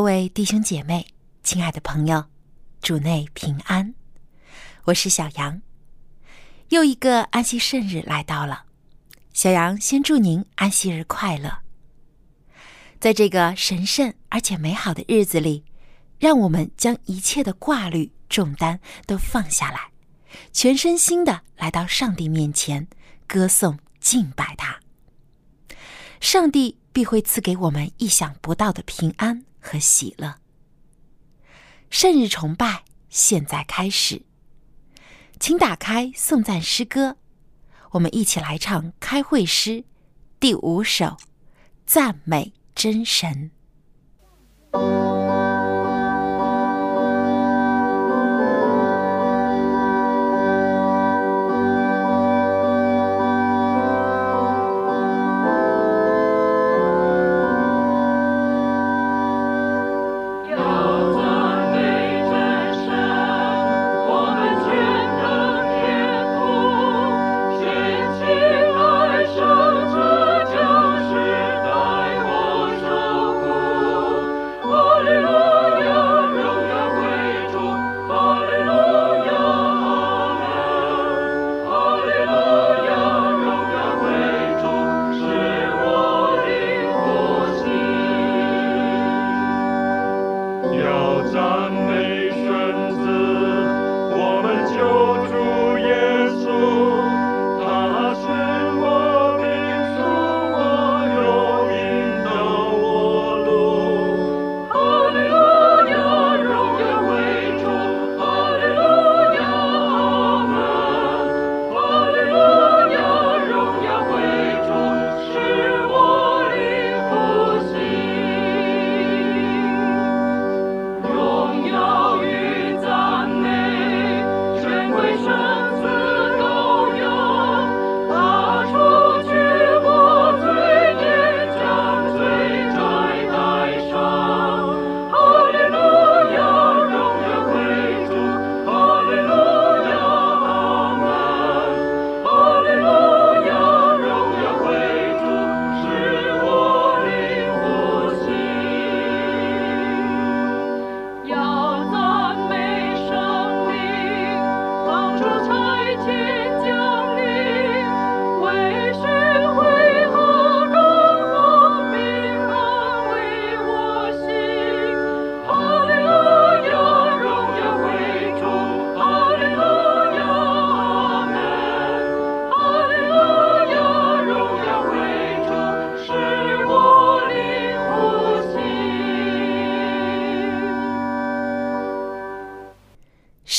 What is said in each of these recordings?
各位弟兄姐妹，亲爱的朋友，主内平安。我是小杨，又一个安息圣日来到了。小杨先祝您安息日快乐。在这个神圣而且美好的日子里，让我们将一切的挂虑重担都放下来，全身心的来到上帝面前，歌颂敬拜他。上帝必会赐给我们意想不到的平安。和喜乐。圣日崇拜现在开始，请打开颂赞诗歌，我们一起来唱开会诗第五首，赞美真神。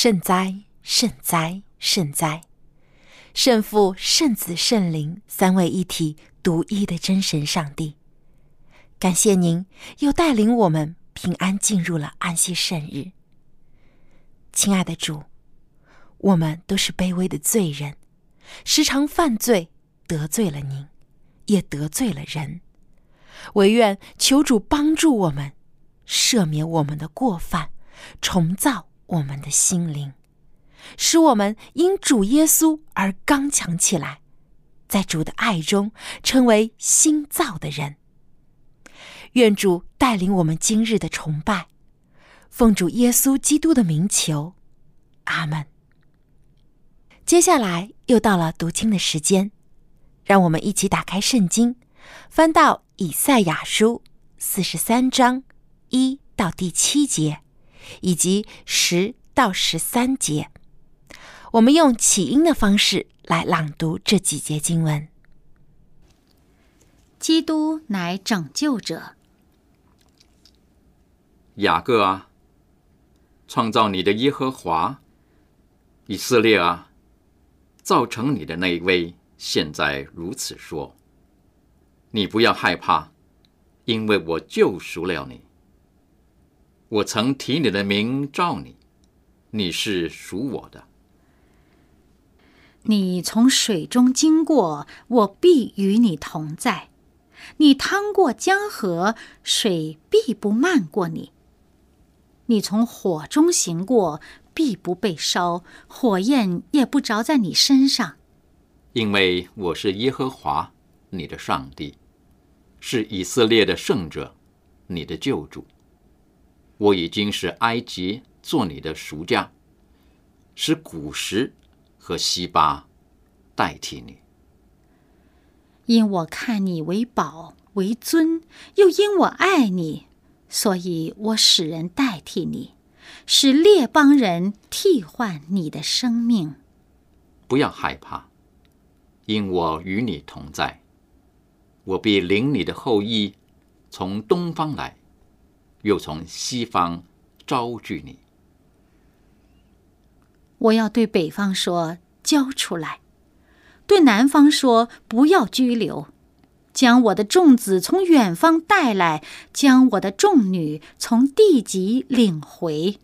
圣哉，圣哉，圣哉！圣父、圣子、圣灵三位一体、独一的真神上帝，感谢您又带领我们平安进入了安息圣日。亲爱的主，我们都是卑微的罪人，时常犯罪，得罪了您，也得罪了人。唯愿求主帮助我们，赦免我们的过犯，重造。我们的心灵，使我们因主耶稣而刚强起来，在主的爱中成为新造的人。愿主带领我们今日的崇拜，奉主耶稣基督的名求，阿门。接下来又到了读经的时间，让我们一起打开圣经，翻到以赛亚书四十三章一到第七节。以及十到十三节，我们用起音的方式来朗读这几节经文。基督乃拯救者，雅各啊，创造你的耶和华；以色列啊，造成你的那一位，现在如此说：你不要害怕，因为我救赎了你。我曾提你的名召你，你是属我的。你从水中经过，我必与你同在；你趟过江河，水必不漫过你。你从火中行过，必不被烧，火焰也不着在你身上。因为我是耶和华，你的上帝，是以色列的圣者，你的救主。我已经是埃及做你的赎价，使古时和西巴代替你。因我看你为宝为尊，又因我爱你，所以我使人代替你，使列邦人替换你的生命。不要害怕，因我与你同在。我必领你的后裔从东方来。又从西方招聚你。我要对北方说：“交出来！”对南方说：“不要拘留！”将我的众子从远方带来，将我的众女从地级领回。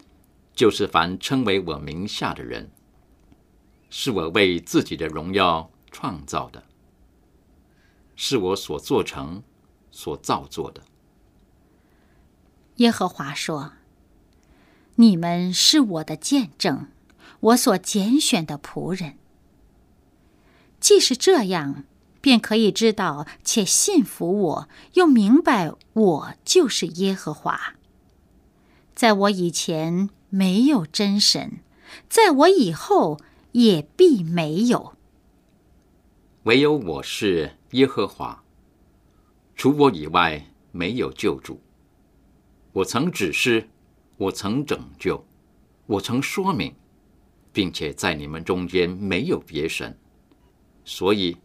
就是凡称为我名下的人，是我为自己的荣耀创造的，是我所做成、所造作的。耶和华说：“你们是我的见证，我所拣选的仆人。既是这样，便可以知道且信服我，又明白我就是耶和华。在我以前没有真神，在我以后也必没有。唯有我是耶和华，除我以外没有救主。”我曾指示，我曾拯救，我曾说明，并且在你们中间没有别神，所以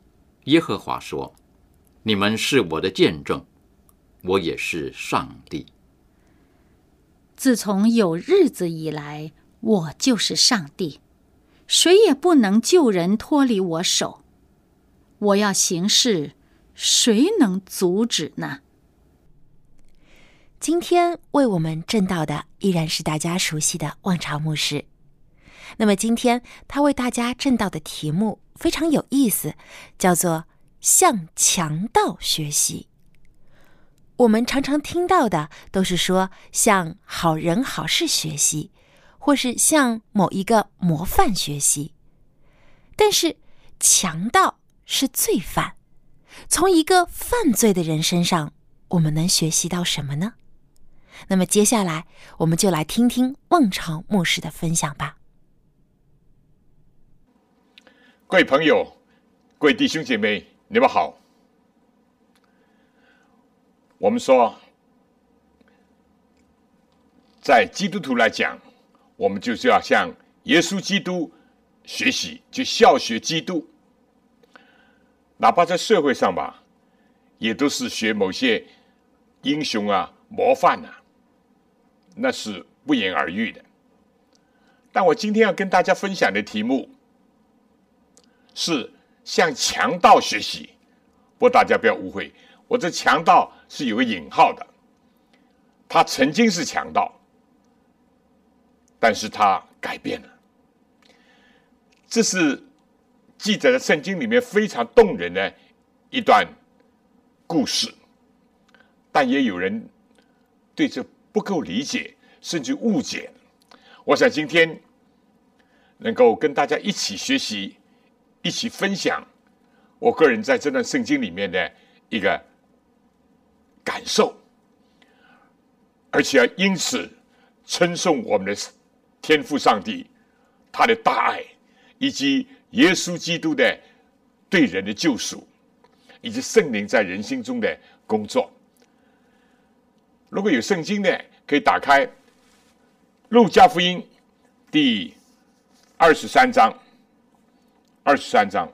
耶和华说：“你们是我的见证，我也是上帝。自从有日子以来，我就是上帝，谁也不能救人脱离我手。我要行事，谁能阻止呢？”今天为我们正道的依然是大家熟悉的望潮牧师。那么今天他为大家正道的题目非常有意思，叫做“向强盗学习”。我们常常听到的都是说向好人好事学习，或是向某一个模范学习。但是强盗是罪犯，从一个犯罪的人身上，我们能学习到什么呢？那么接下来，我们就来听听望潮牧师的分享吧。各位朋友，各位弟兄姐妹，你们好。我们说，在基督徒来讲，我们就是要向耶稣基督学习，就效学基督。哪怕在社会上吧，也都是学某些英雄啊、模范啊。那是不言而喻的。但我今天要跟大家分享的题目是向强盗学习。不过大家不要误会，我这强盗是有个引号的。他曾经是强盗，但是他改变了。这是记载在圣经里面非常动人的一段故事。但也有人对这。不够理解，甚至误解。我想今天能够跟大家一起学习，一起分享我个人在这段圣经里面的一个感受，而且要因此称颂我们的天父上帝他的大爱，以及耶稣基督的对人的救赎，以及圣灵在人心中的工作。如果有圣经的，可以打开《路加福音》第二十三章，二十三章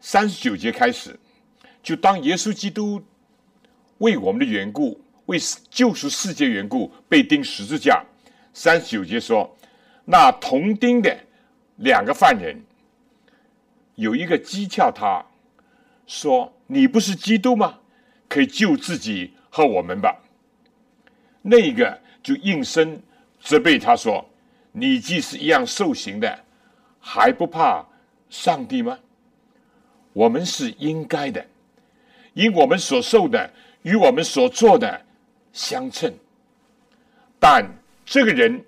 三十九节开始，就当耶稣基督为我们的缘故，为救赎世界缘故被钉十字架。三十九节说，那同钉的两个犯人，有一个讥诮他，说：“你不是基督吗？可以救自己和我们吧。”那个就应声责备他说：“你既是一样受刑的，还不怕上帝吗？我们是应该的，因我们所受的与我们所做的相称。但这个人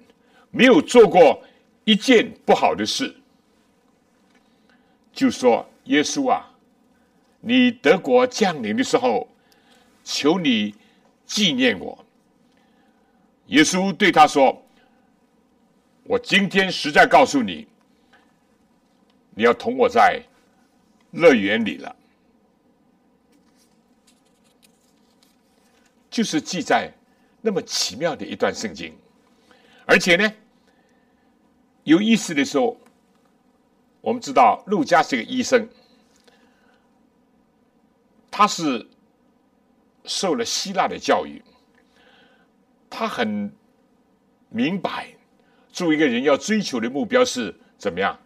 没有做过一件不好的事，就说耶稣啊，你德国降临的时候，求你纪念我。”耶稣对他说：“我今天实在告诉你，你要同我在乐园里了。”就是记载那么奇妙的一段圣经，而且呢，有意思的时候，我们知道陆家是个医生，他是受了希腊的教育。他很明白，做一个人要追求的目标是怎么样？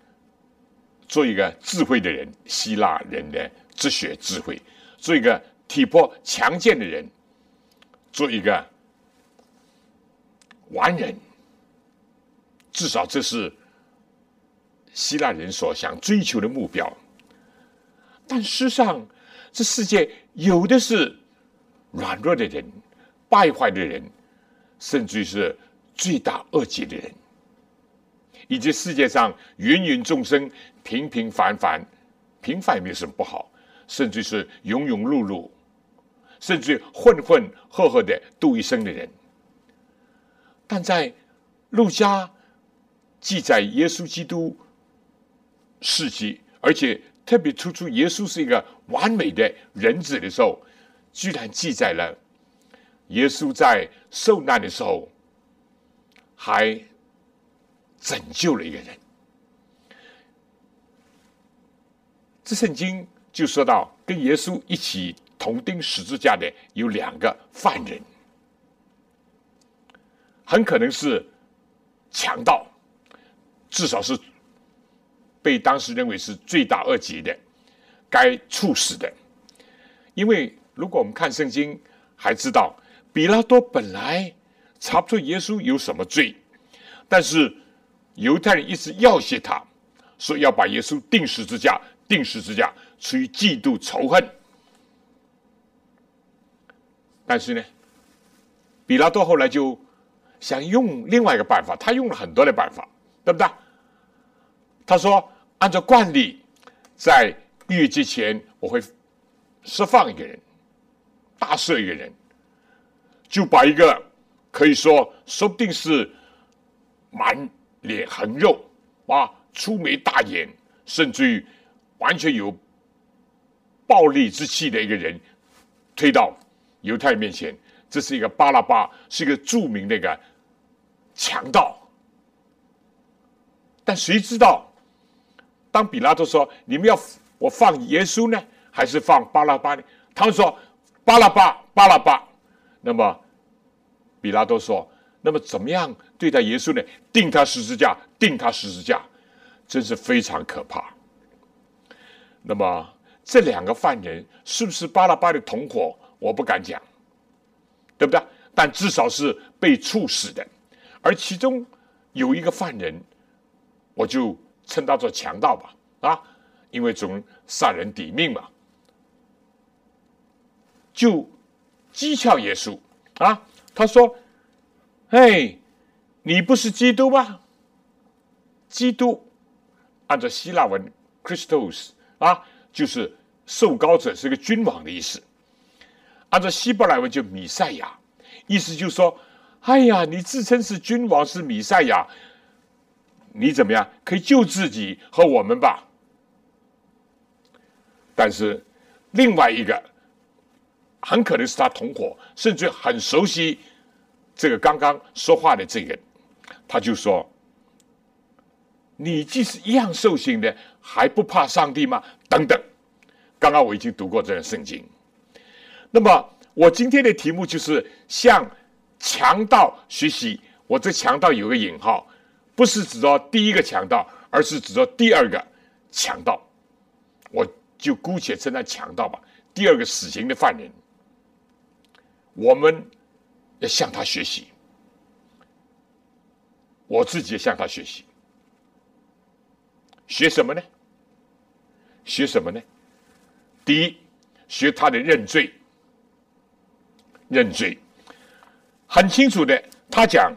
做一个智慧的人，希腊人的哲学智慧；做一个体魄强健的人，做一个完人。至少这是希腊人所想追求的目标。但事实上，这世界有的是软弱的人、败坏的人。甚至是罪大恶极的人，以及世界上芸芸众生平平凡凡，平凡也没有什么不好，甚至是庸庸碌碌，甚至混混赫赫的度一生的人。但在路加记载耶稣基督事迹，而且特别突出耶稣是一个完美的人子的时候，居然记载了。耶稣在受难的时候，还拯救了一个人。这圣经就说到，跟耶稣一起同钉十字架的有两个犯人，很可能是强盗，至少是被当时认为是罪大恶极的，该处死的。因为如果我们看圣经，还知道。比拉多本来查不出耶稣有什么罪，但是犹太人一直要挟他，说要把耶稣钉十字架，钉十字架，出于嫉妒仇恨。但是呢，比拉多后来就想用另外一个办法，他用了很多的办法，对不对？他说，按照惯例，在逾越节前，我会释放一个人，大赦一个人。就把一个可以说说不定是满脸横肉啊、粗眉大眼，甚至于完全有暴力之气的一个人推到犹太面前。这是一个巴拉巴，是一个著名的一个强盗。但谁知道，当比拉多说：“你们要我放耶稣呢，还是放巴拉巴呢？”他们说：“巴拉巴，巴拉巴。”那么，比拉多说：“那么怎么样对待耶稣呢？钉他十字架，钉他十字架，真是非常可怕。”那么这两个犯人是不是巴拉巴的同伙？我不敢讲，对不对？但至少是被处死的。而其中有一个犯人，我就称他做强盗吧，啊，因为总杀人抵命嘛，就。讥诮耶稣啊！他说：“哎，你不是基督吗？基督按照希腊文 Christos 啊，就是受膏者，是个君王的意思。按照希伯来文就米赛亚，意思就是说：哎呀，你自称是君王，是米赛亚，你怎么样可以救自己和我们吧？但是另外一个。”很可能是他同伙，甚至很熟悉这个刚刚说话的这个人，他就说：“你既是一样受刑的，还不怕上帝吗？”等等。刚刚我已经读过这段圣经。那么我今天的题目就是向强盗学习。我这强盗有个引号，不是指着第一个强盗，而是指着第二个强盗。我就姑且称他强盗吧。第二个死刑的犯人，我们要向他学习。我自己也向他学习，学什么呢？学什么呢？第一，学他的认罪。认罪，很清楚的，他讲，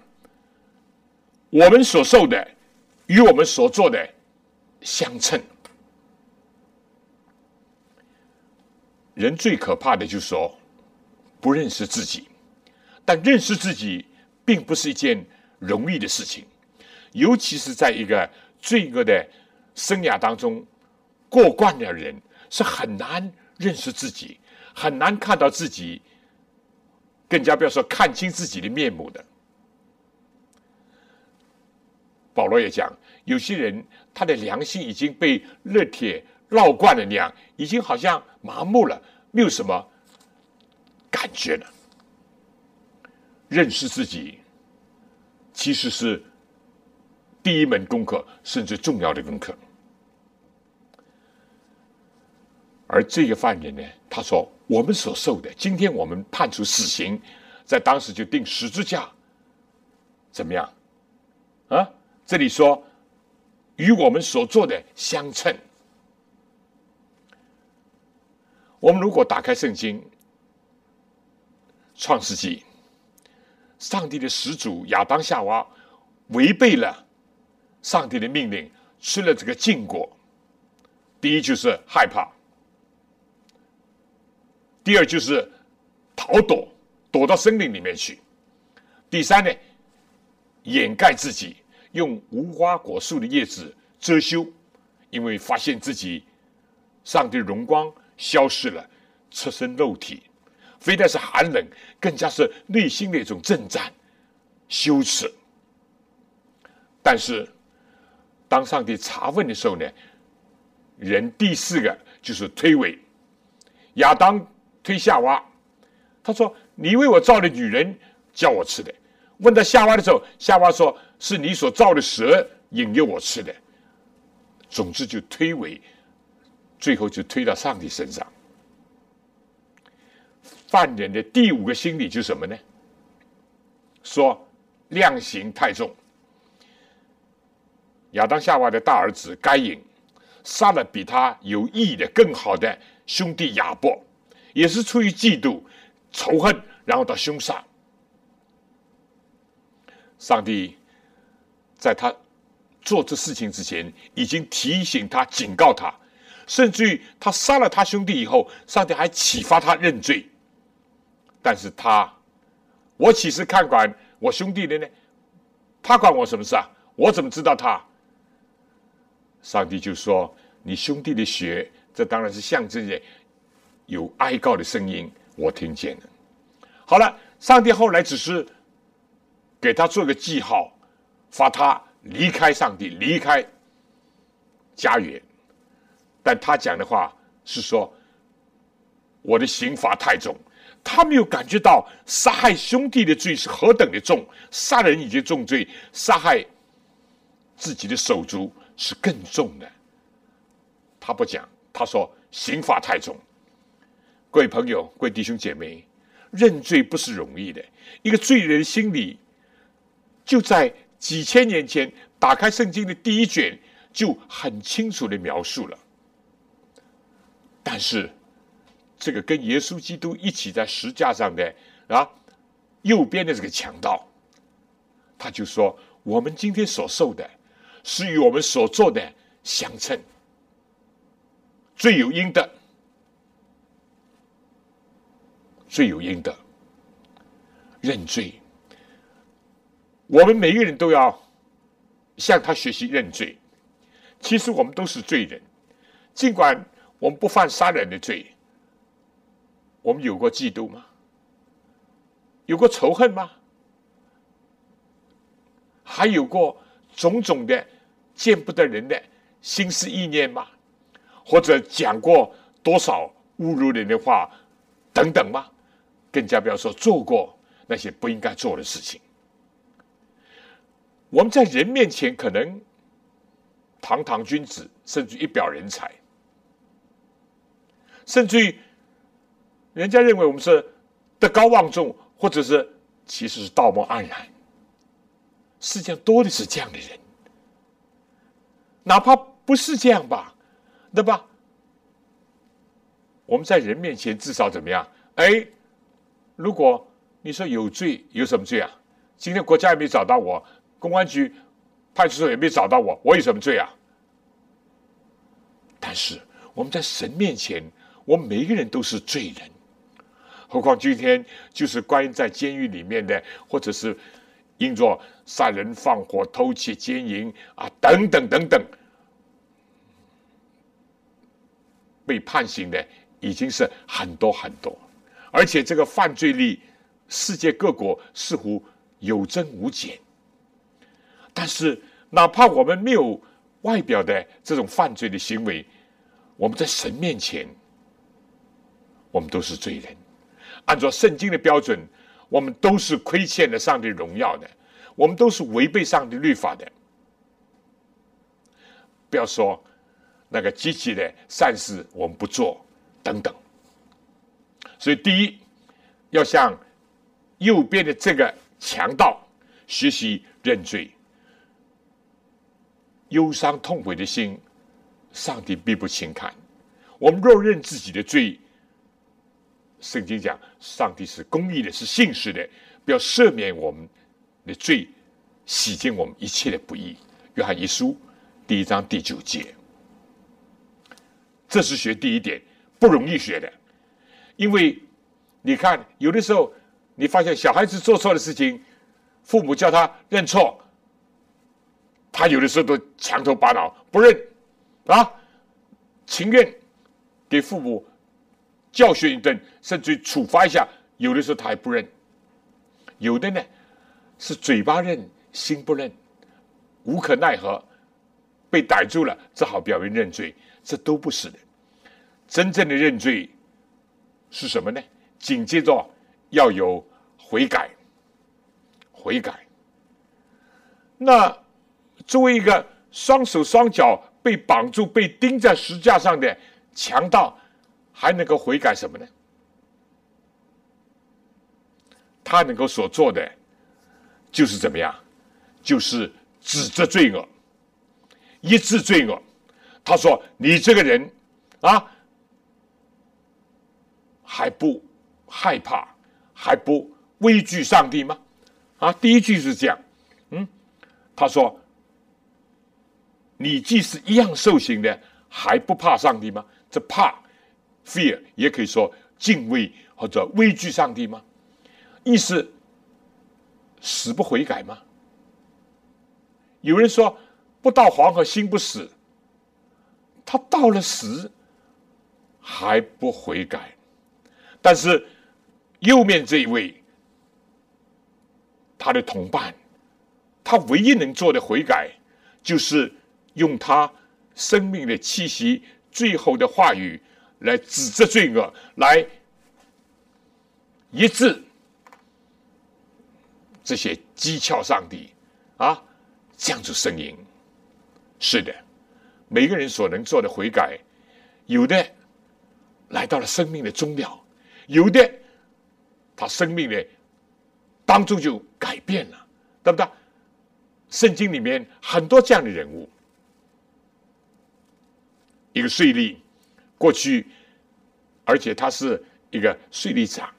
我们所受的与我们所做的相称。人最可怕的就是说，不认识自己，但认识自己并不是一件容易的事情，尤其是在一个罪恶的生涯当中过惯的人，是很难认识自己，很难看到自己，更加不要说看清自己的面目的。保罗也讲，有些人他的良心已经被热铁。烙惯了那样，已经好像麻木了，没有什么感觉了。认识自己，其实是第一门功课，甚至重要的功课。而这个犯人呢，他说：“我们所受的，今天我们判处死刑，在当时就定十字架，怎么样？啊，这里说与我们所做的相称。”我们如果打开圣经《创世纪》，上帝的始祖亚当夏娃违背了上帝的命令，吃了这个禁果。第一就是害怕，第二就是逃躲，躲到森林里面去。第三呢，掩盖自己，用无花果树的叶子遮羞，因为发现自己上帝荣光。消失了，赤身肉体，非但是寒冷，更加是内心的一种震颤、羞耻。但是，当上帝查问的时候呢，人第四个就是推诿。亚当推夏娃，他说：“你为我造的女人叫我吃的。”问到夏娃的时候，夏娃说：“是你所造的蛇引诱我吃的。”总之就推诿。最后就推到上帝身上。犯人的第五个心理就是什么呢？说量刑太重。亚当夏娃的大儿子该隐杀了比他有义的更好的兄弟亚伯，也是出于嫉妒、仇恨，然后到凶杀。上帝在他做这事情之前，已经提醒他、警告他。甚至于他杀了他兄弟以后，上帝还启发他认罪。但是他，我岂是看管我兄弟的呢？他管我什么事啊？我怎么知道他？上帝就说：“你兄弟的血，这当然是象征着有哀告的声音，我听见了。”好了，上帝后来只是给他做个记号，罚他离开上帝，离开家园。但他讲的话是说，我的刑罚太重，他没有感觉到杀害兄弟的罪是何等的重，杀人已经重罪，杀害自己的手足是更重的。他不讲，他说刑罚太重。各位朋友，各位弟兄姐妹，认罪不是容易的，一个罪人心里就在几千年前打开圣经的第一卷就很清楚的描述了。但是，这个跟耶稣基督一起在石架上的啊，右边的这个强盗，他就说：我们今天所受的，是与我们所做的相称，罪有应得，罪有应得，认罪。我们每一个人都要向他学习认罪。其实我们都是罪人，尽管。我们不犯杀人的罪，我们有过嫉妒吗？有过仇恨吗？还有过种种的见不得人的心思意念吗？或者讲过多少侮辱人的话等等吗？更加不要说做过那些不应该做的事情。我们在人面前可能堂堂君子，甚至一表人才。甚至于人家认为我们是德高望重，或者是其实是道貌岸然。世界上多的是这样的人，哪怕不是这样吧，对吧？我们在人面前至少怎么样？哎，如果你说有罪，有什么罪啊？今天国家也没找到我，公安局、派出所也没找到我，我有什么罪啊？但是我们在神面前，我们每一个人都是罪人。何况今天就是关于在监狱里面的，或者是因着杀人、放火、偷窃、奸淫啊等等等等被判刑的。已经是很多很多，而且这个犯罪率，世界各国似乎有增无减。但是，哪怕我们没有外表的这种犯罪的行为，我们在神面前，我们都是罪人。按照圣经的标准，我们都是亏欠了上帝荣耀的，我们都是违背上帝律法的。不要说那个积极的善事，我们不做。等等，所以第一要向右边的这个强盗学习认罪，忧伤痛悔的心，上帝必不轻看。我们若认自己的罪，圣经讲上帝是公义的，是信实的，不要赦免我们的罪，洗净我们一切的不义。约翰一书第一章第九节，这是学第一点。不容易学的，因为你看，有的时候你发现小孩子做错的事情，父母叫他认错，他有的时候都强头巴脑不认啊，情愿给父母教训一顿，甚至处罚一下，有的时候他还不认。有的呢是嘴巴认，心不认，无可奈何，被逮住了，只好表明认罪，这都不是的。真正的认罪是什么呢？紧接着要有悔改，悔改。那作为一个双手双脚被绑住、被钉在石架上的强盗，还能够悔改什么呢？他能够所做的就是怎么样？就是指责罪恶，一致罪恶。他说：“你这个人啊！”还不害怕，还不畏惧上帝吗？啊，第一句是这样，嗯，他说：“你既是一样受刑的，还不怕上帝吗？”这怕，fear 也可以说敬畏或者畏惧上帝吗？意思死不悔改吗？有人说不到黄河心不死，他到了死还不悔改。但是右面这一位，他的同伴，他唯一能做的悔改，就是用他生命的气息、最后的话语来指责罪恶，来一致这些讥诮上帝啊，这样子声音。是的，每个人所能做的悔改，有的来到了生命的终了。有的，他生命呢，当中就改变了，对不对？圣经里面很多这样的人物，一个税吏，过去，而且他是一个税吏长，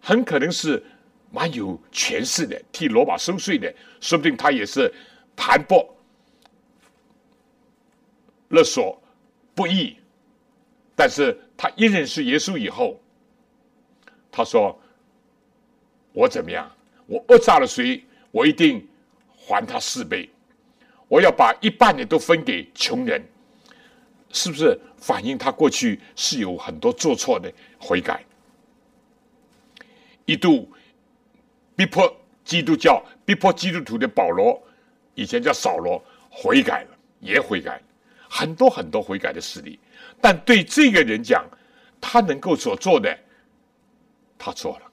很可能是蛮有权势的，替罗马收税的，说不定他也是盘剥、勒索、不义，但是他一认识耶稣以后。他说：“我怎么样？我讹诈了谁？我一定还他四倍。我要把一半的都分给穷人，是不是反映他过去是有很多做错的悔改？一度逼迫基督教、逼迫基督徒的保罗，以前叫扫罗，悔改了，也悔改，很多很多悔改的事例。但对这个人讲，他能够所做的。”他错了，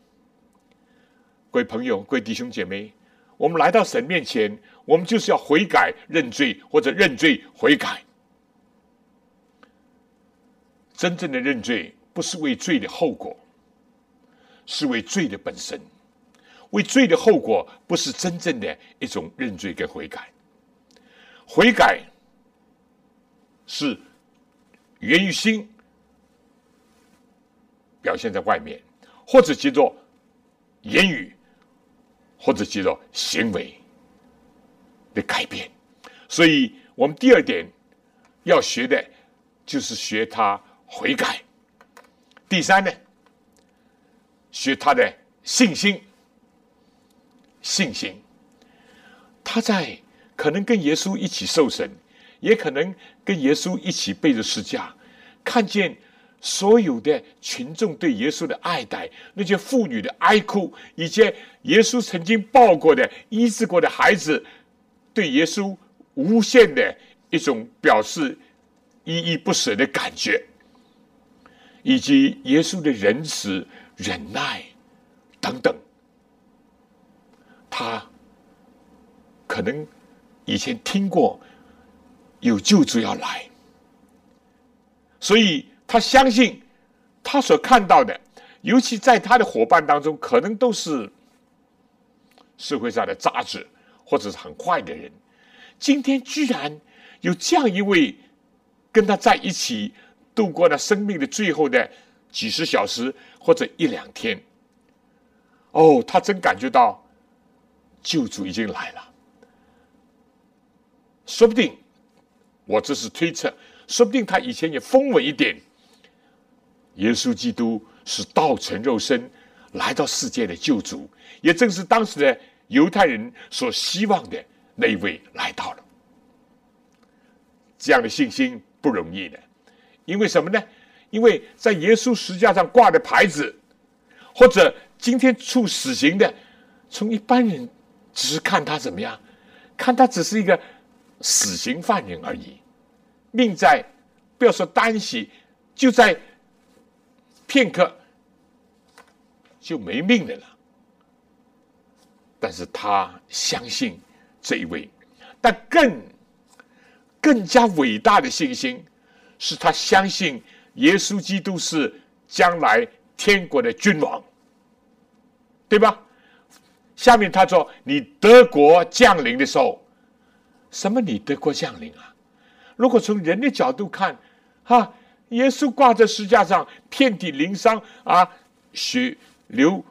各位朋友、各位弟兄姐妹，我们来到神面前，我们就是要悔改、认罪，或者认罪悔改。真正的认罪不是为罪的后果，是为罪的本身。为罪的后果，不是真正的一种认罪跟悔改。悔改是源于心，表现在外面，或者叫做言语，或者叫做行为的改变。所以，我们第二点要学的，就是学他悔改。第三呢，学他的信心。信心，他在可能跟耶稣一起受审，也可能跟耶稣一起背着十字架，看见所有的群众对耶稣的爱戴，那些妇女的哀哭，以及耶稣曾经抱过的医治过的孩子，对耶稣无限的一种表示依依不舍的感觉，以及耶稣的仁慈、忍耐等等。他可能以前听过有救主要来，所以他相信他所看到的，尤其在他的伙伴当中，可能都是社会上的渣子或者是很坏的人。今天居然有这样一位跟他在一起度过了生命的最后的几十小时或者一两天，哦，他真感觉到。救主已经来了，说不定我这是推测，说不定他以前也风闻一点，耶稣基督是道成肉身来到世界的救主，也正是当时的犹太人所希望的那一位来到了。这样的信心不容易的，因为什么呢？因为在耶稣十字架上挂的牌子，或者今天处死刑的，从一般人。只是看他怎么样，看他只是一个死刑犯人而已，命在不要说单息，就在片刻就没命的了。但是他相信这一位，但更更加伟大的信心是他相信耶稣基督是将来天国的君王，对吧？下面他说：“你德国降临的时候，什么？你德国降临啊？如果从人的角度看，哈，耶稣挂在石架上，遍体鳞伤啊，血流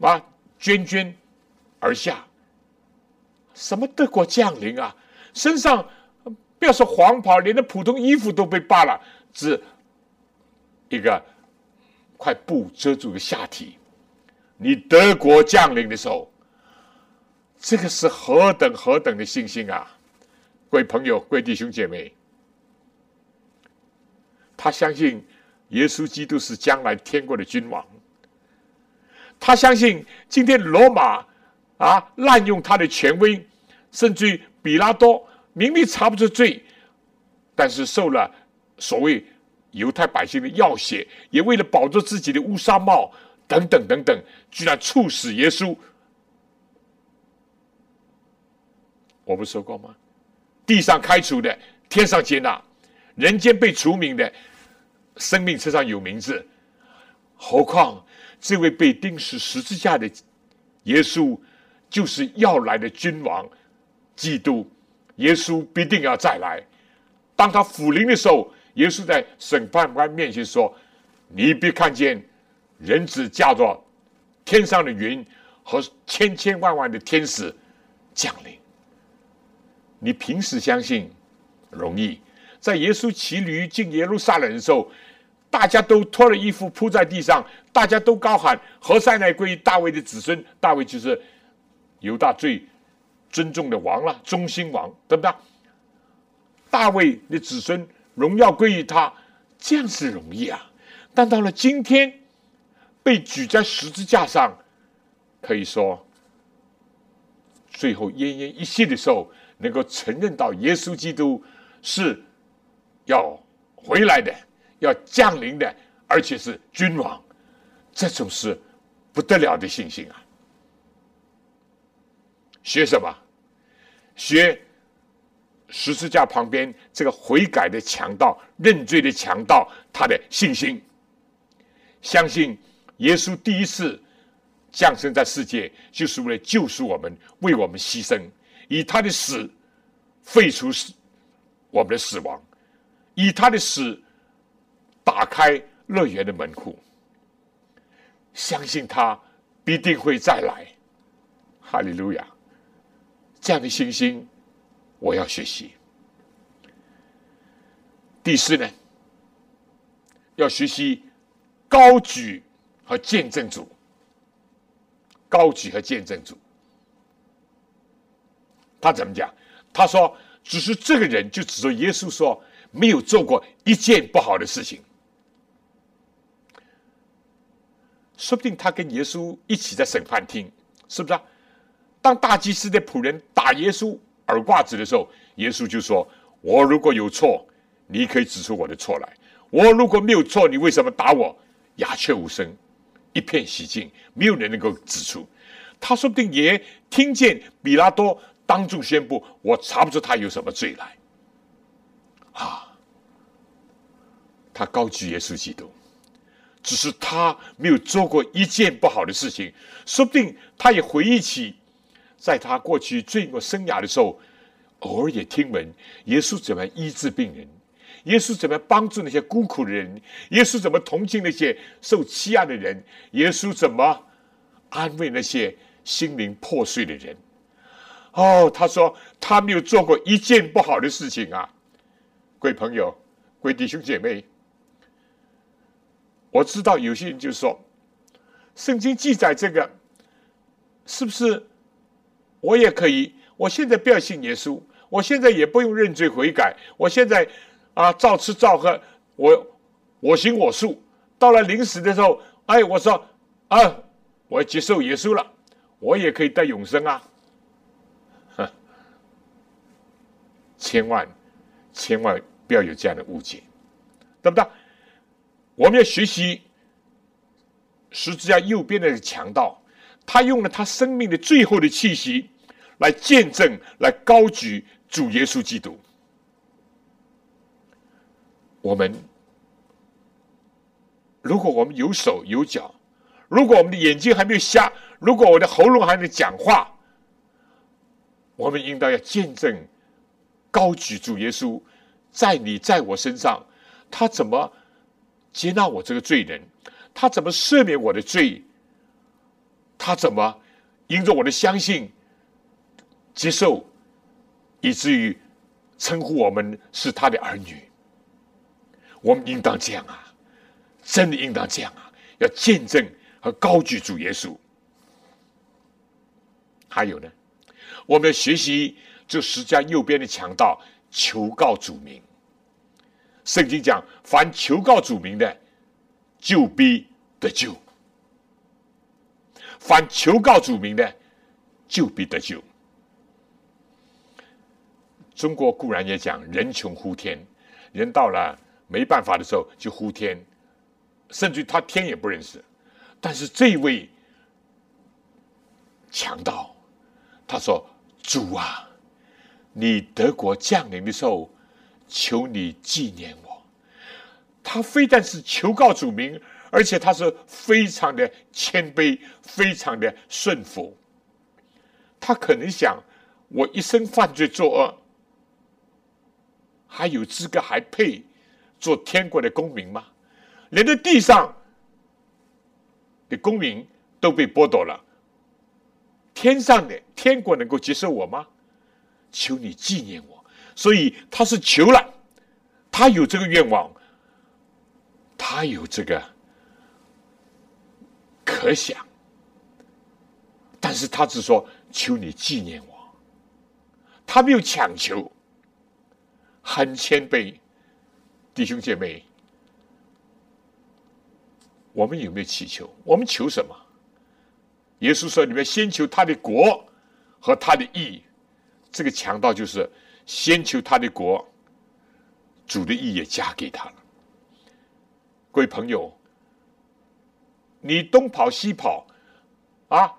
啊，涓涓而下。什么德国降临啊？身上不要说黄袍，连那普通衣服都被扒了，只一个块布遮住个下体。你德国将领的时候。”这个是何等何等的信心啊！各位朋友、各位弟兄姐妹，他相信耶稣基督是将来天国的君王。他相信今天罗马啊滥用他的权威，甚至于比拉多明明查不出罪，但是受了所谓犹太百姓的要挟，也为了保住自己的乌纱帽等等等等，居然处死耶稣。我不说过吗？地上开除的，天上接纳；人间被除名的，生命册上有名字。何况这位被钉死十字架的耶稣，就是要来的君王，基督。耶稣必定要再来。当他复临的时候，耶稣在审判官面前说：“你必看见人子驾着天上的云和千千万万的天使降临。”你平时相信容易，在耶稣骑驴进耶路撒冷的时候，大家都脱了衣服铺在地上，大家都高喊：“何塞乃归于大卫的子孙？”大卫就是犹大最尊重的王了，中心王，对不对？大卫的子孙荣耀归于他，这样是容易啊。但到了今天，被举在十字架上，可以说最后奄奄一息的时候。能够承认到耶稣基督是要回来的，要降临的，而且是君王，这种是不得了的信心啊！学什么？学十字架旁边这个悔改的强盗、认罪的强盗，他的信心。相信耶稣第一次降生在世界，就是为了救赎我们，为我们牺牲，以他的死废除死我们的死亡，以他的死打开乐园的门户。相信他必定会再来，哈利路亚！这样的信心，我要学习。第四呢，要学习高举和见证主。高举和见证主，他怎么讲？他说：“只是这个人就指着耶稣说，没有做过一件不好的事情。说不定他跟耶稣一起在审判厅，是不是啊？当大祭司的仆人打耶稣耳挂子的时候，耶稣就说：‘我如果有错。’”你可以指出我的错来。我如果没有错，你为什么打我？鸦雀无声，一片洗净，没有人能够指出。他说不定也听见比拉多当众宣布：“我查不出他有什么罪来。”啊，他高举耶稣基督，只是他没有做过一件不好的事情。说不定他也回忆起，在他过去罪恶生涯的时候，偶尔也听闻耶稣怎么医治病人。耶稣怎么帮助那些孤苦的人？耶稣怎么同情那些受欺压的人？耶稣怎么安慰那些心灵破碎的人？哦，他说他没有做过一件不好的事情啊！各位朋友，各位弟兄姐妹，我知道有些人就说，圣经记载这个是不是我也可以？我现在不要信耶稣，我现在也不用认罪悔改，我现在。啊，照吃照喝，我我行我素。到了临死的时候，哎，我说啊，我接受耶稣了，我也可以得永生啊！千万千万不要有这样的误解，对不对？我们要学习十字架右边的强盗，他用了他生命的最后的气息来见证，来高举主耶稣基督。我们，如果我们有手有脚，如果我们的眼睛还没有瞎，如果我的喉咙还能讲话，我们应当要见证高举主耶稣在你在我身上，他怎么接纳我这个罪人，他怎么赦免我的罪，他怎么因着我的相信接受，以至于称呼我们是他的儿女。我们应当这样啊，真的应当这样啊！要见证和高举主耶稣。还有呢，我们要学习这十家右边的强盗求告主名。圣经讲，凡求告主名的，就必得救；凡求告主名的，就必得救。中国固然也讲“人穷呼天”，人到了。没办法的时候就呼天，甚至他天也不认识。但是这位强盗，他说：“主啊，你德国降临的时候，求你纪念我。”他非但是求告主名，而且他是非常的谦卑，非常的顺服。他可能想：我一生犯罪作恶，还有资格还配？做天国的公民吗？连在地上的公民都被剥夺了，天上的天国能够接受我吗？求你纪念我。所以他是求了，他有这个愿望，他有这个可想，但是他只说求你纪念我，他没有强求，很谦卑。弟兄姐妹，我们有没有祈求？我们求什么？耶稣说：“你们先求他的国和他的义。”这个强盗就是先求他的国，主的义也加给他了。各位朋友，你东跑西跑啊，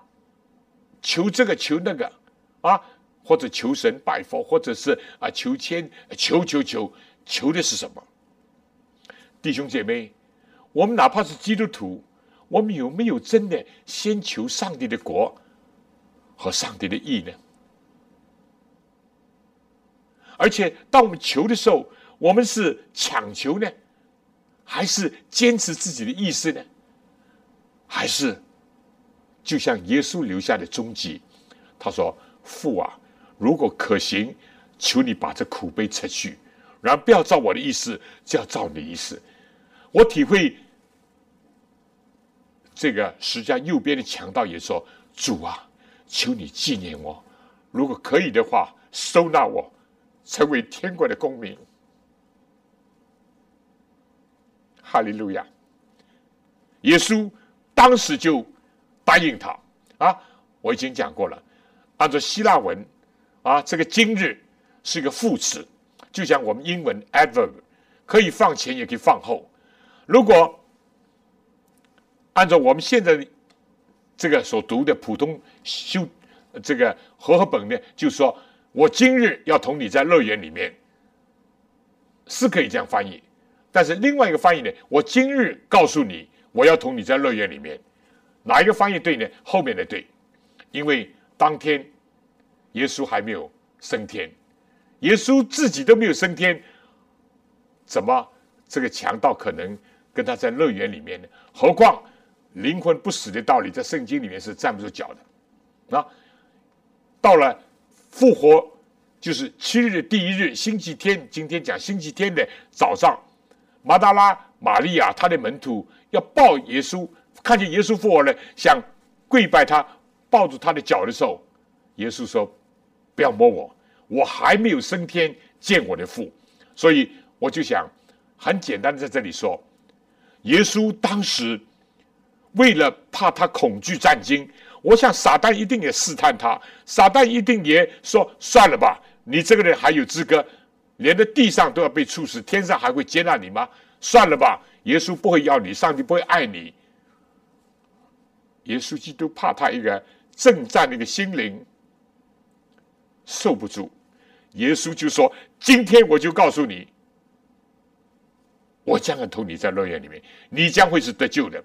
求这个求那个啊，或者求神拜佛，或者是啊求签求求求求的是什么？弟兄姐妹，我们哪怕是基督徒，我们有没有真的先求上帝的国和上帝的义呢？而且，当我们求的时候，我们是强求呢，还是坚持自己的意思呢？还是就像耶稣留下的踪迹，他说：“父啊，如果可行，求你把这苦杯撤去，然后不要照我的意思，就要照你的意思。”我体会这个十家右边的强盗也说：“主啊，求你纪念我，如果可以的话，收纳我，成为天国的公民。”哈利路亚！耶稣当时就答应他啊！我已经讲过了，按照希腊文啊，这个今日是一个副词，就像我们英文 adverb，可以放前也可以放后。如果按照我们现在这个所读的普通修这个和合本呢，就说我今日要同你在乐园里面，是可以这样翻译。但是另外一个翻译呢，我今日告诉你，我要同你在乐园里面，哪一个翻译对呢？后面的对，因为当天耶稣还没有升天，耶稣自己都没有升天，怎么这个强盗可能？跟他在乐园里面呢，何况灵魂不死的道理，在圣经里面是站不住脚的。那，到了复活，就是七日的第一日，星期天。今天讲星期天的早上，马达拉、玛利亚他的门徒要抱耶稣，看见耶稣复活了，想跪拜他，抱住他的脚的时候，耶稣说：“不要摸我，我还没有升天见我的父。”所以我就想很简单的在这里说。耶稣当时为了怕他恐惧战惊，我想撒旦一定也试探他，撒旦一定也说：“算了吧，你这个人还有资格，连在地上都要被处死，天上还会接纳你吗？算了吧，耶稣不会要你，上帝不会爱你。”耶稣基督怕他一个正战的一个心灵受不住，耶稣就说：“今天我就告诉你。”我将要投你在乐园里面，你将会是得救的。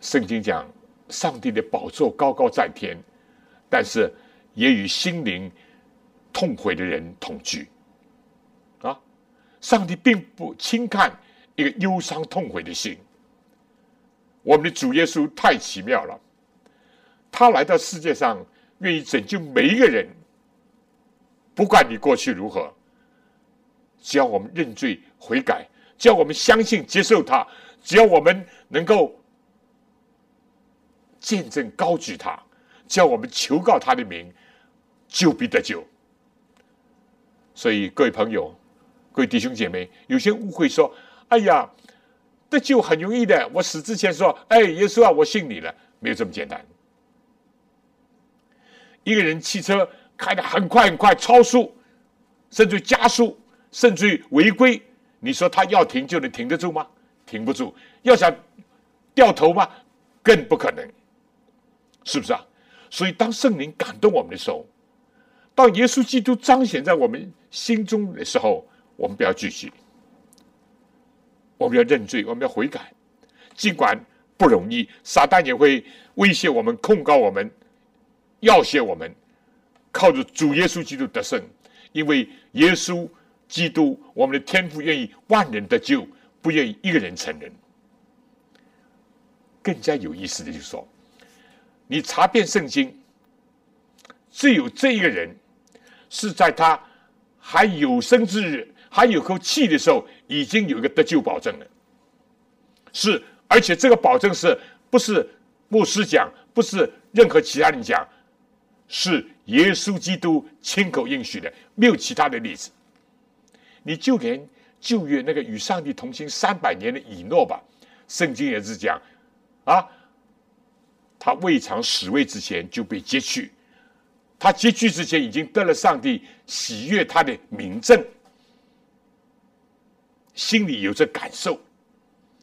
圣经讲，上帝的宝座高高在天，但是也与心灵痛悔的人同居。上帝并不轻看一个忧伤痛悔的心。我们的主耶稣太奇妙了，他来到世界上，愿意拯救每一个人，不管你过去如何。只要我们认罪悔改，只要我们相信接受他，只要我们能够见证高举他，只要我们求告他的名，就必得救。所以各位朋友、各位弟兄姐妹，有些误会说：“哎呀，得救很容易的。”我死之前说：“哎，耶稣啊，我信你了。”没有这么简单。一个人汽车开的很快很快，超速，甚至加速。甚至于违规，你说他要停就能停得住吗？停不住。要想掉头吗？更不可能，是不是啊？所以，当圣灵感动我们的时候，当耶稣基督彰显在我们心中的时候，我们不要继续，我们要认罪，我们要悔改。尽管不容易，撒旦也会威胁我们、控告我们、要挟我们，靠着主耶稣基督得胜，因为耶稣。基督，我们的天父愿意万人得救，不愿意一个人成人。更加有意思的就是说，你查遍圣经，只有这一个人是在他还有生之日、还有口气的时候，已经有一个得救保证了。是，而且这个保证是不是牧师讲，不是任何其他人讲，是耶稣基督亲口应许的，没有其他的例子。你就连旧约那个与上帝同行三百年的以诺吧，圣经也是讲，啊，他未尝死位之前就被接去，他接去之前已经得了上帝喜悦他的名证，心里有着感受，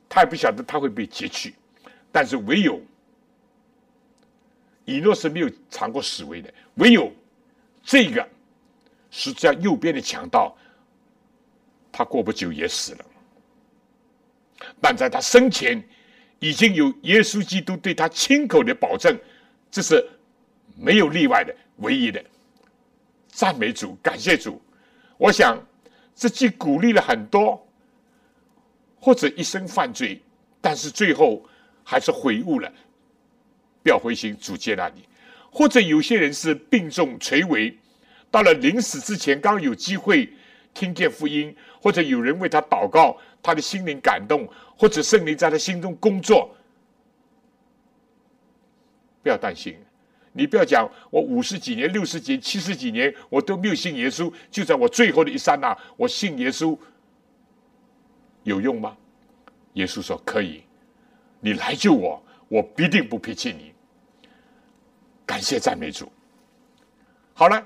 他也不晓得他会被截去，但是唯有以诺是没有尝过死味的，唯有这个是在右边的强盗。他过不久也死了，但在他生前已经有耶稣基督对他亲口的保证，这是没有例外的，唯一的。赞美主，感谢主。我想这既鼓励了很多，或者一生犯罪，但是最后还是悔悟了，不要灰心，主接纳你；或者有些人是病重垂危，到了临死之前，刚有机会听见福音，或者有人为他祷告，他的心灵感动，或者圣灵在他心中工作，不要担心。你不要讲，我五十几年、六十几、七十几年，我都没有信耶稣。就在我最后的一刹那，我信耶稣，有用吗？耶稣说可以，你来救我，我必定不撇弃你。感谢赞美主。好了，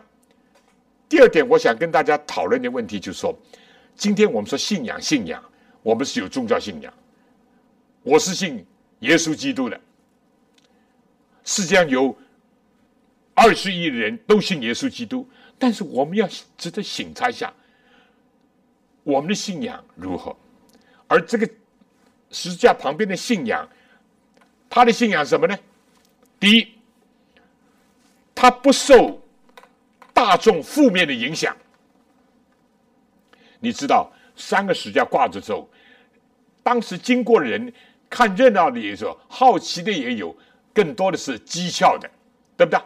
第二点，我想跟大家讨论的问题就是说，今天我们说信仰，信仰，我们是有宗教信仰，我是信耶稣基督的，世界上有。二十亿人都信耶稣基督，但是我们要值得醒察一下，我们的信仰如何？而这个十字架旁边的信仰，他的信仰什么呢？第一，他不受大众负面的影响。你知道，三个十字架挂着之后，当时经过的人看热闹的也有，好奇的也有，更多的是讥诮的，对不对？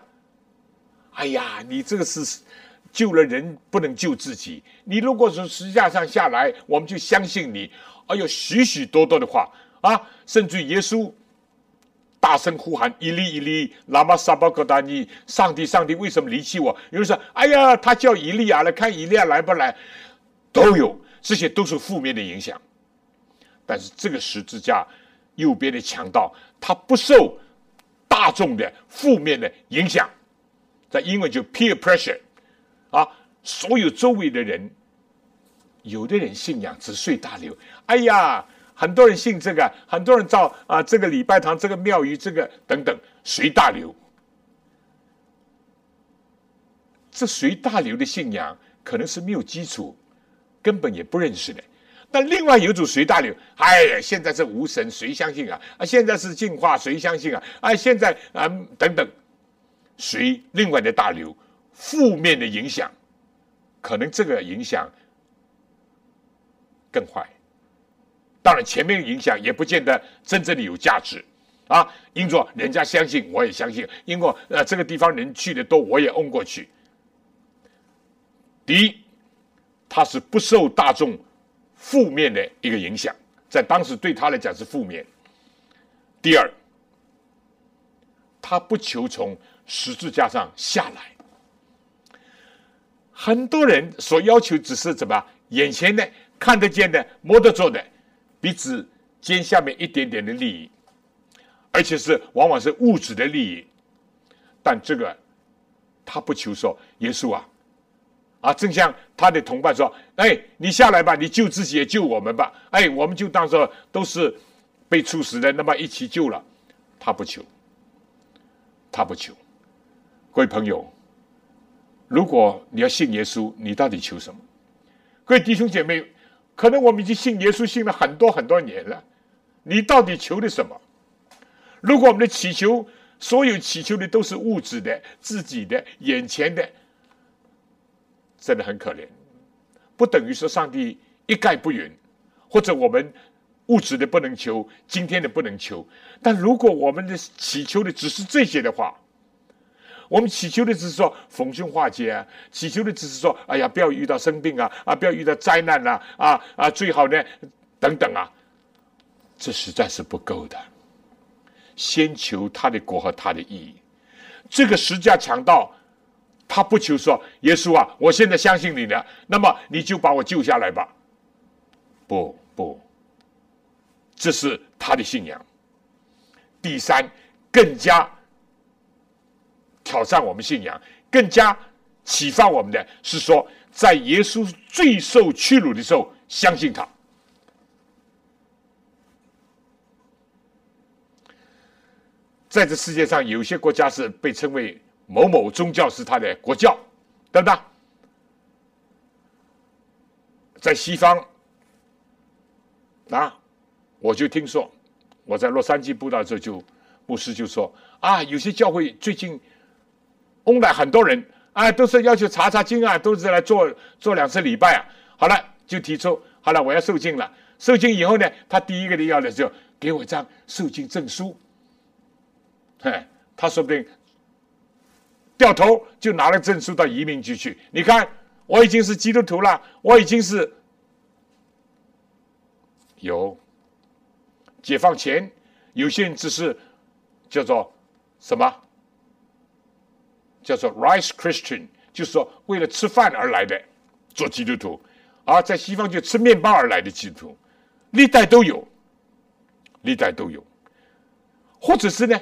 哎呀，你这个是救了人，不能救自己。你如果从十字架上下来，我们就相信你。哎呦，许许多多的话啊，甚至耶稣大声呼喊：“伊利伊利，拉玛撒巴格达尼！上帝，上帝，为什么离弃我？”有人说：“哎呀，他叫伊利亚来看伊利亚来不来？”都有，这些都是负面的影响。但是这个十字架右边的强盗，他不受大众的负面的影响。在英文就 peer pressure，啊，所有周围的人，有的人信仰只随大流。哎呀，很多人信这个，很多人造啊，这个礼拜堂、这个庙宇、这个等等，随大流。这随大流的信仰可能是没有基础，根本也不认识的。但另外有一种随大流，哎呀，现在是无神，谁相信啊？啊，现在是进化，谁相信啊？啊，现在啊，等等。随另外的大流，负面的影响，可能这个影响更坏。当然，前面的影响也不见得真正的有价值啊。因着人家相信，我也相信；因为呃这个地方人去的多，我也嗡过去。第一，他是不受大众负面的一个影响，在当时对他来讲是负面。第二，他不求从。十字架上下来，很多人所要求只是怎么眼前的看得见的、摸得着的，彼此肩下面一点点的利益，而且是往往是物质的利益。但这个他不求说，耶稣啊，啊，正像他的同伴说：“哎，你下来吧，你救自己也救我们吧。”哎，我们就当做都是被处死的，那么一起救了。他不求，他不求。各位朋友，如果你要信耶稣，你到底求什么？各位弟兄姐妹，可能我们已经信耶稣信了很多很多年了，你到底求的什么？如果我们的祈求，所有祈求的都是物质的、自己的、眼前的，真的很可怜。不等于说上帝一概不允，或者我们物质的不能求，今天的不能求。但如果我们的祈求的只是这些的话，我们祈求的只是说逢凶化吉啊，祈求的只是说，哎呀，不要遇到生病啊，啊，不要遇到灾难呐，啊啊，最好呢，等等啊，这实在是不够的。先求他的国和他的义。这个十架强盗，他不求说，耶稣啊，我现在相信你了，那么你就把我救下来吧。不不，这是他的信仰。第三，更加。挑战我们信仰，更加启发我们的是说，在耶稣最受屈辱的时候，相信他。在这世界上，有些国家是被称为某某宗教是他的国教，对不对？在西方，啊，我就听说，我在洛杉矶布道的时候，就牧师就说啊，有些教会最近翁来很多人啊，都是要求查查经啊，都是来做做两次礼拜啊。好了，就提出好了，我要受精了。受精以后呢，他第一个的要的就给我一张受精证书。嘿，他说不定掉头就拿了证书到移民局去。你看，我已经是基督徒了，我已经是有解放前，有些人只是叫做什么？叫做 rice Christian，就是说为了吃饭而来的做基督徒，而在西方就吃面包而来的基督徒，历代都有，历代都有，或者是呢？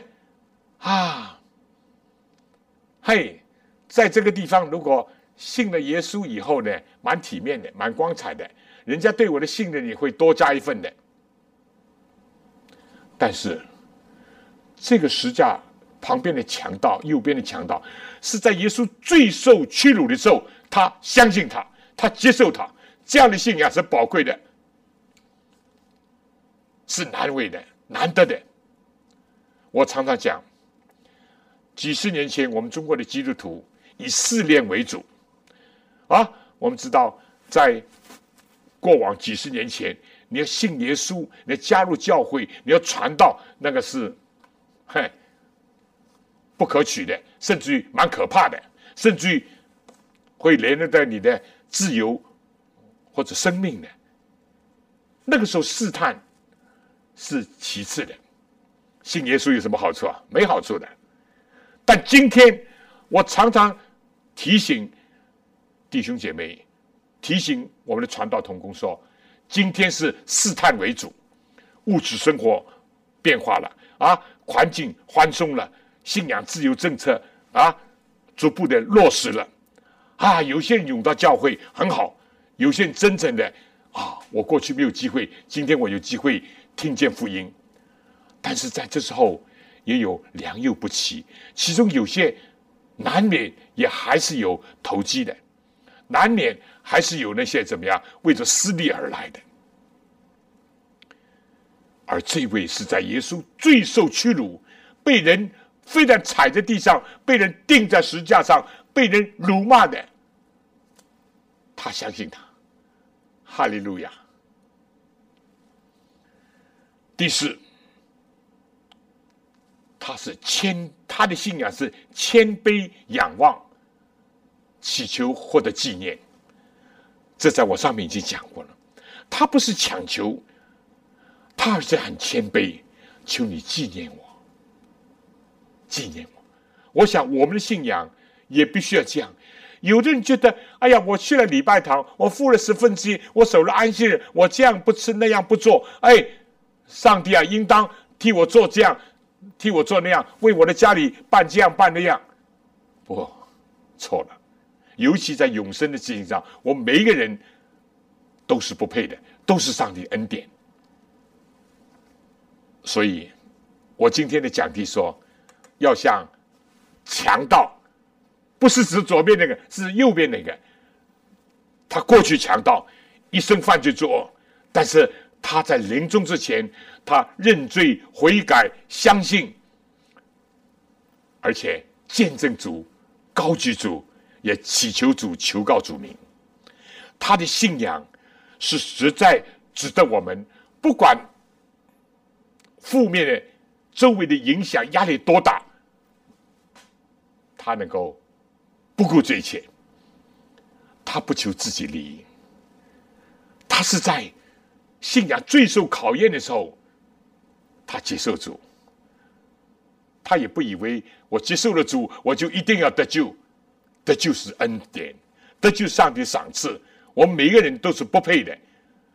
啊，嘿，在这个地方，如果信了耶稣以后呢，蛮体面的，蛮光彩的，人家对我的信任也会多加一份的。但是，这个石架旁边的强盗，右边的强盗，是在耶稣最受屈辱的时候，他相信他，他接受他，这样的信仰是宝贵的，是难为的，难得的。我常常讲。几十年前，我们中国的基督徒以试炼为主，啊，我们知道，在过往几十年前，你要信耶稣，你要加入教会，你要传道，那个是，嘿，不可取的，甚至于蛮可怕的，甚至于会连累到你的自由或者生命的。那个时候试探是其次的，信耶稣有什么好处啊？没好处的。但今天，我常常提醒弟兄姐妹，提醒我们的传道同工说：今天是试探为主，物质生活变化了啊，环境宽松了，信仰自由政策啊，逐步的落实了啊。有些人涌到教会很好，有些人真正的啊，我过去没有机会，今天我有机会听见福音，但是在这时候。也有良莠不齐，其中有些难免也还是有投机的，难免还是有那些怎么样为着私利而来的。而这位是在耶稣最受屈辱、被人非但踩在地上、被人钉在石架上、被人辱骂的，他相信他，哈利路亚。第四。他是谦，他的信仰是谦卑仰望，祈求获得纪念。这在我上面已经讲过了。他不是强求，他而是很谦卑，求你纪念我，纪念我。我想我们的信仰也必须要这样。有的人觉得，哎呀，我去了礼拜堂，我付了十分之一，我守了安息日，我这样不吃那样不做，哎，上帝啊，应当替我做这样。替我做那样，为我的家里办这样办那样，不错了。尤其在永生的事情上，我每一个人都是不配的，都是上帝恩典。所以，我今天的讲题说，要像强盗，不是指左边那个，是右边那个。他过去强盗，一生犯罪作恶，但是他在临终之前。他认罪悔改，相信，而且见证主，高举主，也祈求主，求告主名。他的信仰是实在值得我们，不管负面的周围的影响压力多大，他能够不顾这一切。他不求自己利益，他是在信仰最受考验的时候。他接受主，他也不以为我接受了主，我就一定要得救。得救是恩典，得救上帝赏赐。我们每个人都是不配的，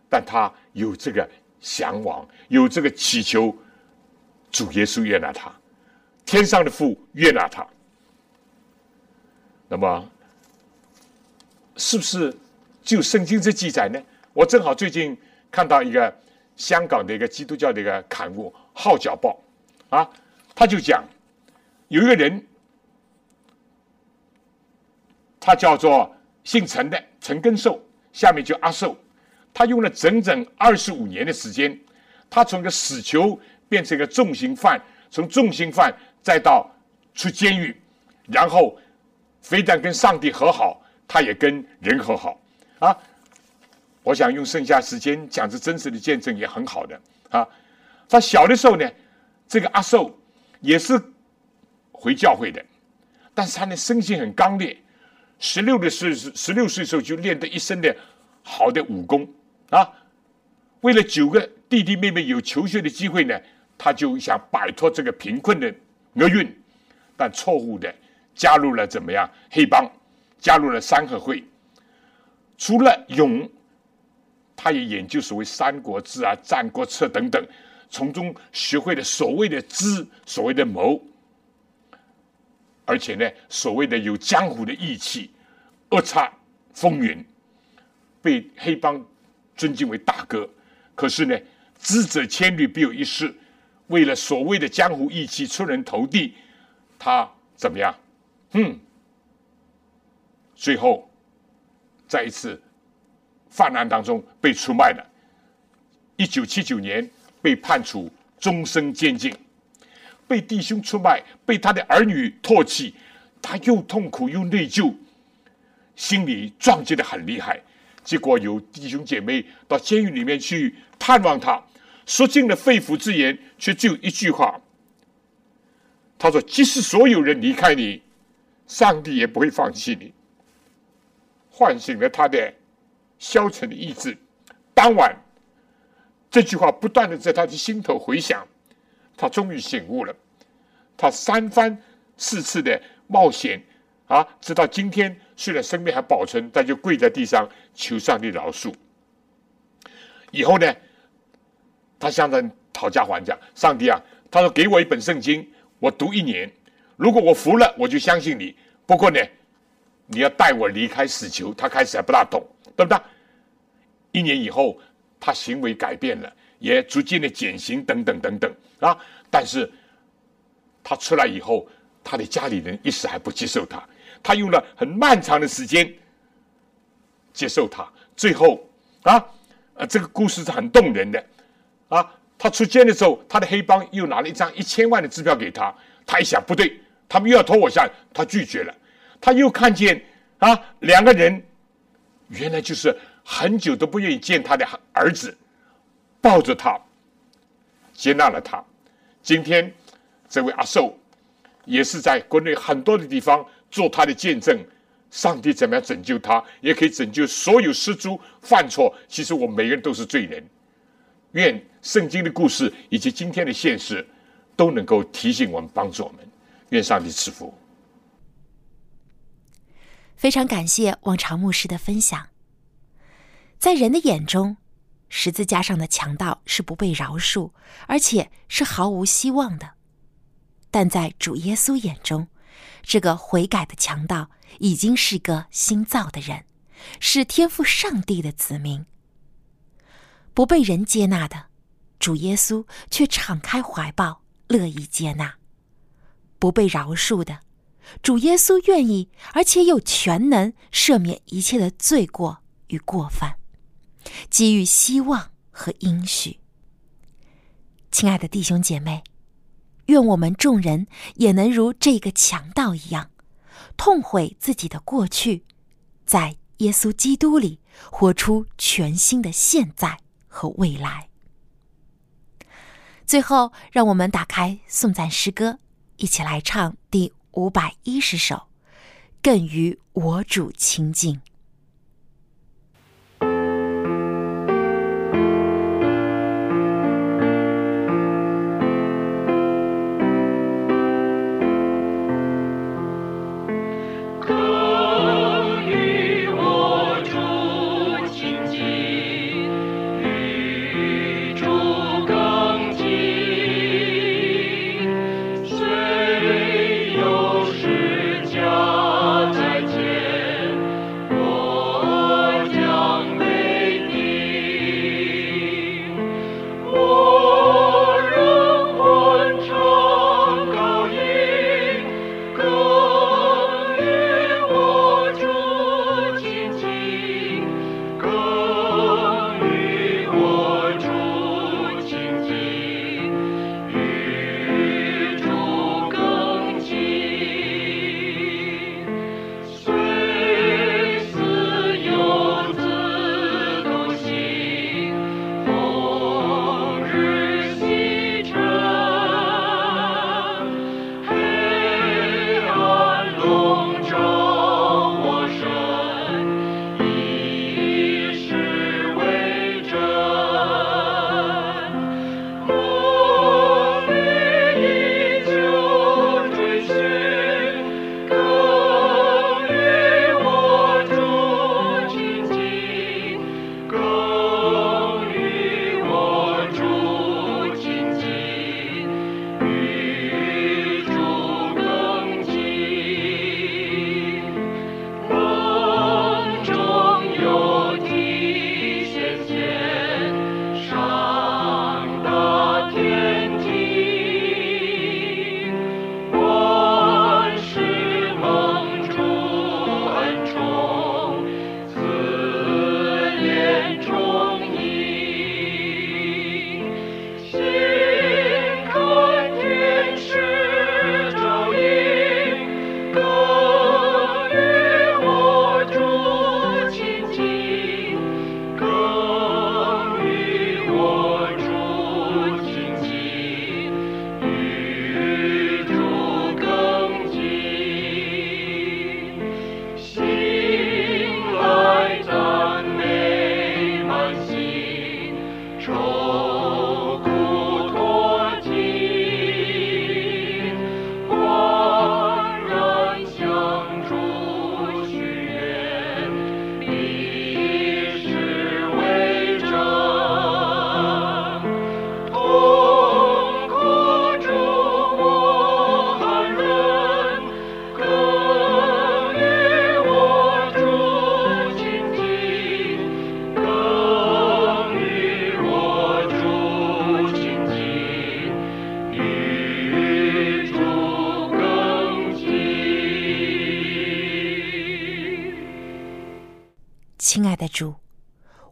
但他有这个向往，有这个祈求，主耶稣悦纳他，天上的父悦纳他。那么，是不是就圣经这记载呢？我正好最近看到一个。香港的一个基督教的一个刊物《号角报》，啊，他就讲有一个人，他叫做姓陈的陈根寿，下面就阿寿，他用了整整二十五年的时间，他从个死囚变成一个重刑犯，从重刑犯再到出监狱，然后非但跟上帝和好，他也跟人和好啊。我想用剩下时间讲这真实的见证也很好的啊。他小的时候呢，这个阿寿也是回教会的，但是他的生性很刚烈。十六的岁十六岁时候就练得一身的好的武功啊。为了九个弟弟妹妹有求学的机会呢，他就想摆脱这个贫困的厄运，但错误的加入了怎么样黑帮，加入了三合会。除了勇，他也研究所谓《三国志》啊、《战国策》等等，从中学会了所谓的知，所谓的谋，而且呢，所谓的有江湖的义气，恶煞风云，被黑帮尊敬为大哥。可是呢，知者千虑，必有一失。为了所谓的江湖义气，出人头地，他怎么样？嗯，最后在一次犯案当中被出卖了。一九七九年被判处终身监禁，被弟兄出卖，被他的儿女唾弃，他又痛苦又内疚，心里撞击的很厉害。结果有弟兄姐妹到监狱里面去探望他，说尽了肺腑之言，却只有一句话。他说：“即使所有人离开你，上帝也不会放弃你。”唤醒了他的消沉的意志。当晚，这句话不断的在他的心头回响，他终于醒悟了。他三番四次的冒险。啊，直到今天，虽然生命还保存，但就跪在地上求上帝饶恕。以后呢，他向人讨价还价，上帝啊，他说给我一本圣经，我读一年，如果我服了，我就相信你。不过呢，你要带我离开死囚。他开始还不大懂，对不对？一年以后，他行为改变了，也逐渐的减刑等等等等啊。但是，他出来以后，他的家里人一时还不接受他。他用了很漫长的时间接受他，最后啊，呃，这个故事是很动人的啊。他出监的时候，他的黑帮又拿了一张一千万的支票给他，他一想不对，他们又要拖我下，他拒绝了。他又看见啊，两个人原来就是很久都不愿意见他的儿子，抱着他接纳了他。今天这位阿寿也是在国内很多的地方。做他的见证，上帝怎么样拯救他，也可以拯救所有失足犯错。其实我们每个人都是罪人。愿圣经的故事以及今天的现实都能够提醒我们，帮助我们。愿上帝赐福。非常感谢王长牧师的分享。在人的眼中，十字架上的强盗是不被饶恕，而且是毫无希望的；但在主耶稣眼中，这个悔改的强盗已经是个新造的人，是天赋上帝的子民。不被人接纳的主耶稣却敞开怀抱，乐意接纳；不被饶恕的主耶稣愿意而且有全能赦免一切的罪过与过犯，给予希望和应许。亲爱的弟兄姐妹。愿我们众人也能如这个强盗一样，痛悔自己的过去，在耶稣基督里活出全新的现在和未来。最后，让我们打开颂赞诗歌，一起来唱第五百一十首《更与我主亲近》。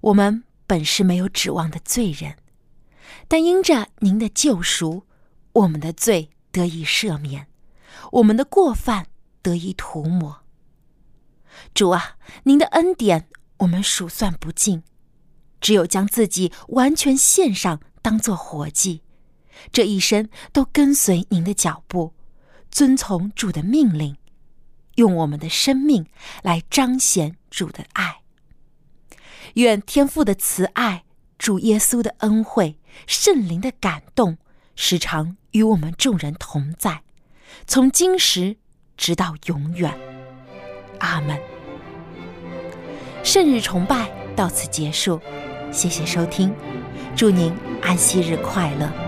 我们本是没有指望的罪人，但因着您的救赎，我们的罪得以赦免，我们的过犯得以涂抹。主啊，您的恩典我们数算不尽，只有将自己完全献上，当做活祭，这一生都跟随您的脚步，遵从主的命令，用我们的生命来彰显主的爱。愿天父的慈爱、主耶稣的恩惠、圣灵的感动，时常与我们众人同在，从今时直到永远。阿门。圣日崇拜到此结束，谢谢收听，祝您安息日快乐。